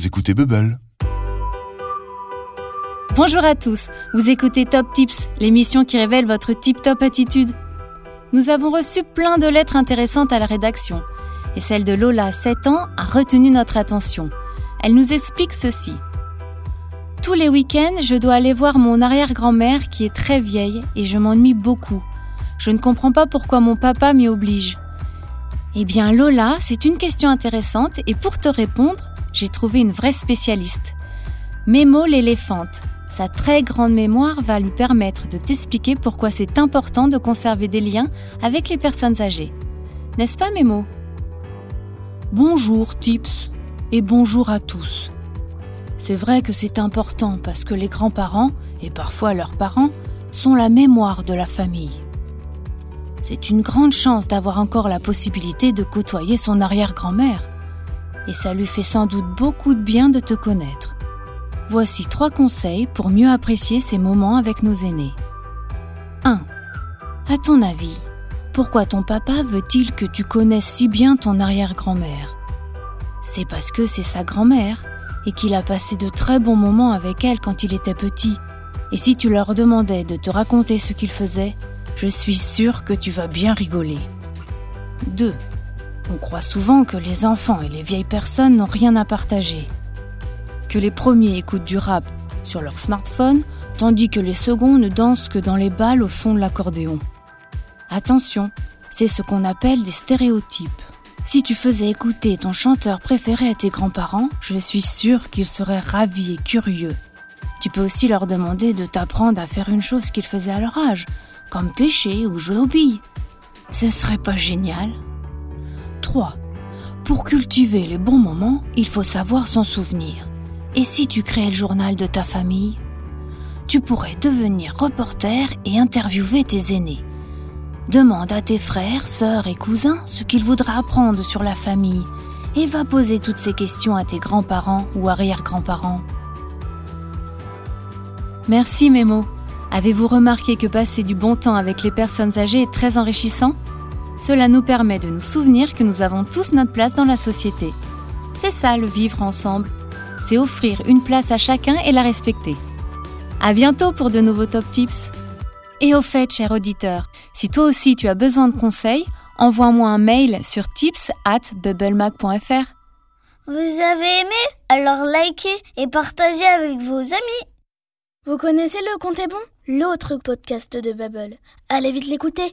vous écoutez Bubble. Bonjour à tous, vous écoutez Top Tips, l'émission qui révèle votre tip-top attitude. Nous avons reçu plein de lettres intéressantes à la rédaction, et celle de Lola, 7 ans, a retenu notre attention. Elle nous explique ceci. Tous les week-ends, je dois aller voir mon arrière-grand-mère qui est très vieille et je m'ennuie beaucoup. Je ne comprends pas pourquoi mon papa m'y oblige. Eh bien Lola, c'est une question intéressante et pour te répondre, j'ai trouvé une vraie spécialiste. Mémo l'éléphante. Sa très grande mémoire va lui permettre de t'expliquer pourquoi c'est important de conserver des liens avec les personnes âgées. N'est-ce pas Mémo? Bonjour Tips et bonjour à tous. C'est vrai que c'est important parce que les grands-parents, et parfois leurs parents, sont la mémoire de la famille. C'est une grande chance d'avoir encore la possibilité de côtoyer son arrière-grand-mère. Et ça lui fait sans doute beaucoup de bien de te connaître. Voici trois conseils pour mieux apprécier ces moments avec nos aînés. 1. À ton avis, pourquoi ton papa veut-il que tu connaisses si bien ton arrière-grand-mère? C'est parce que c'est sa grand-mère et qu'il a passé de très bons moments avec elle quand il était petit. Et si tu leur demandais de te raconter ce qu'il faisait, je suis sûre que tu vas bien rigoler. 2. On croit souvent que les enfants et les vieilles personnes n'ont rien à partager que les premiers écoutent du rap sur leur smartphone, tandis que les seconds ne dansent que dans les balles au son de l'accordéon. Attention, c'est ce qu'on appelle des stéréotypes. Si tu faisais écouter ton chanteur préféré à tes grands-parents, je suis sûre qu'ils seraient ravis et curieux. Tu peux aussi leur demander de t'apprendre à faire une chose qu'ils faisaient à leur âge, comme pêcher ou jouer aux billes. Ce serait pas génial? 3. Pour cultiver les bons moments, il faut savoir s'en souvenir. Et si tu créais le journal de ta famille Tu pourrais devenir reporter et interviewer tes aînés. Demande à tes frères, sœurs et cousins ce qu'ils voudraient apprendre sur la famille et va poser toutes ces questions à tes grands-parents ou arrière-grands-parents. Merci Mémo. Avez-vous remarqué que passer du bon temps avec les personnes âgées est très enrichissant? Cela nous permet de nous souvenir que nous avons tous notre place dans la société. C'est ça le vivre ensemble c'est offrir une place à chacun et la respecter. À bientôt pour de nouveaux top tips. Et au fait, cher auditeur, si toi aussi tu as besoin de conseils, envoie-moi un mail sur tips at bubblemac.fr. Vous avez aimé? Alors likez et partagez avec vos amis. Vous connaissez le Compte est bon? L'autre podcast de Bubble. Allez vite l'écouter